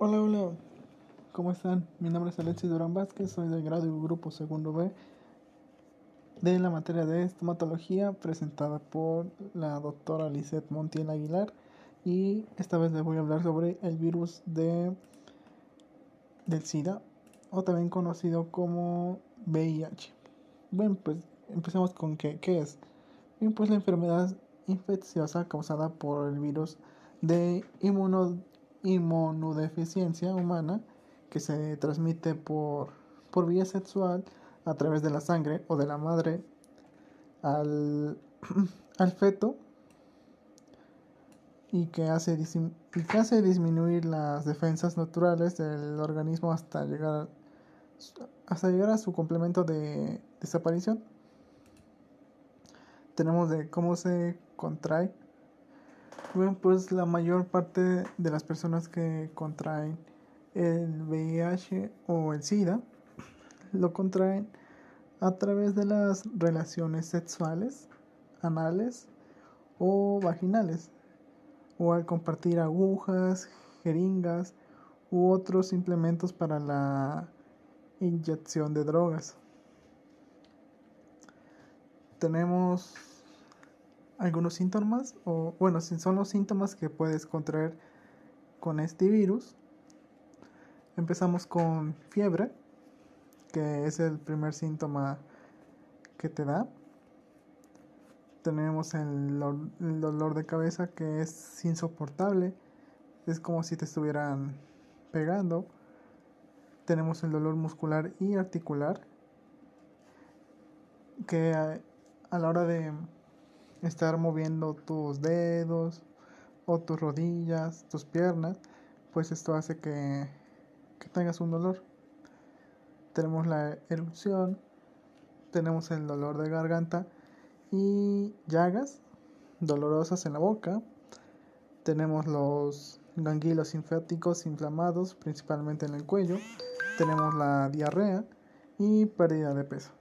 Hola, hola, ¿cómo están? Mi nombre es Alexis Durán Vázquez, soy del grado y grupo segundo B de la materia de estomatología presentada por la doctora Lisette Montiel Aguilar y esta vez les voy a hablar sobre el virus de, del SIDA o también conocido como VIH. Bueno, pues empecemos con qué, qué es. Bien, pues la enfermedad infecciosa causada por el virus de inmuno inmunodeficiencia humana que se transmite por, por vía sexual a través de la sangre o de la madre al, al feto y que, hace, y que hace disminuir las defensas naturales del organismo hasta llegar, hasta llegar a su complemento de desaparición. Tenemos de cómo se contrae bueno, pues la mayor parte de las personas que contraen el VIH o el SIDA lo contraen a través de las relaciones sexuales, anales o vaginales, o al compartir agujas, jeringas u otros implementos para la inyección de drogas. Tenemos algunos síntomas, o bueno, son los síntomas que puedes contraer con este virus. Empezamos con fiebre, que es el primer síntoma que te da. Tenemos el, dolor de cabeza que es insoportable, es como si te estuvieran pegando. Tenemos el dolor muscular y articular, que a la hora de estar moviendo tus dedos o tus rodillas, tus piernas, pues esto hace que, que tengas un dolor. Tenemos la erupción, tenemos el dolor de garganta y llagas dolorosas en la boca. Tenemos los ganglios linfáticos inflamados, principalmente en el cuello. Tenemos la diarrea y pérdida de peso.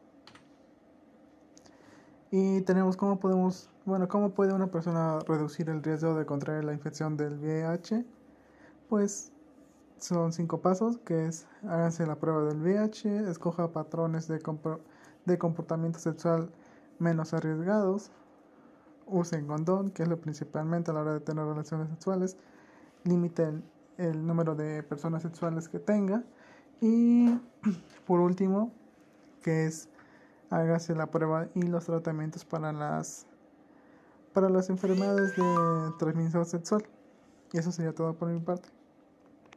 Y tenemos cómo podemos, bueno, cómo puede una persona reducir el riesgo de contraer la infección del VIH. Pues son cinco pasos, que es háganse la prueba del VIH, escoja patrones de, de comportamiento sexual menos arriesgados, usen condón, que es lo principalmente a la hora de tener relaciones sexuales, limiten el número de personas sexuales que tenga y por último, que es hágase la prueba y los tratamientos para las para las enfermedades de transmisión sexual. Y eso sería todo por mi parte.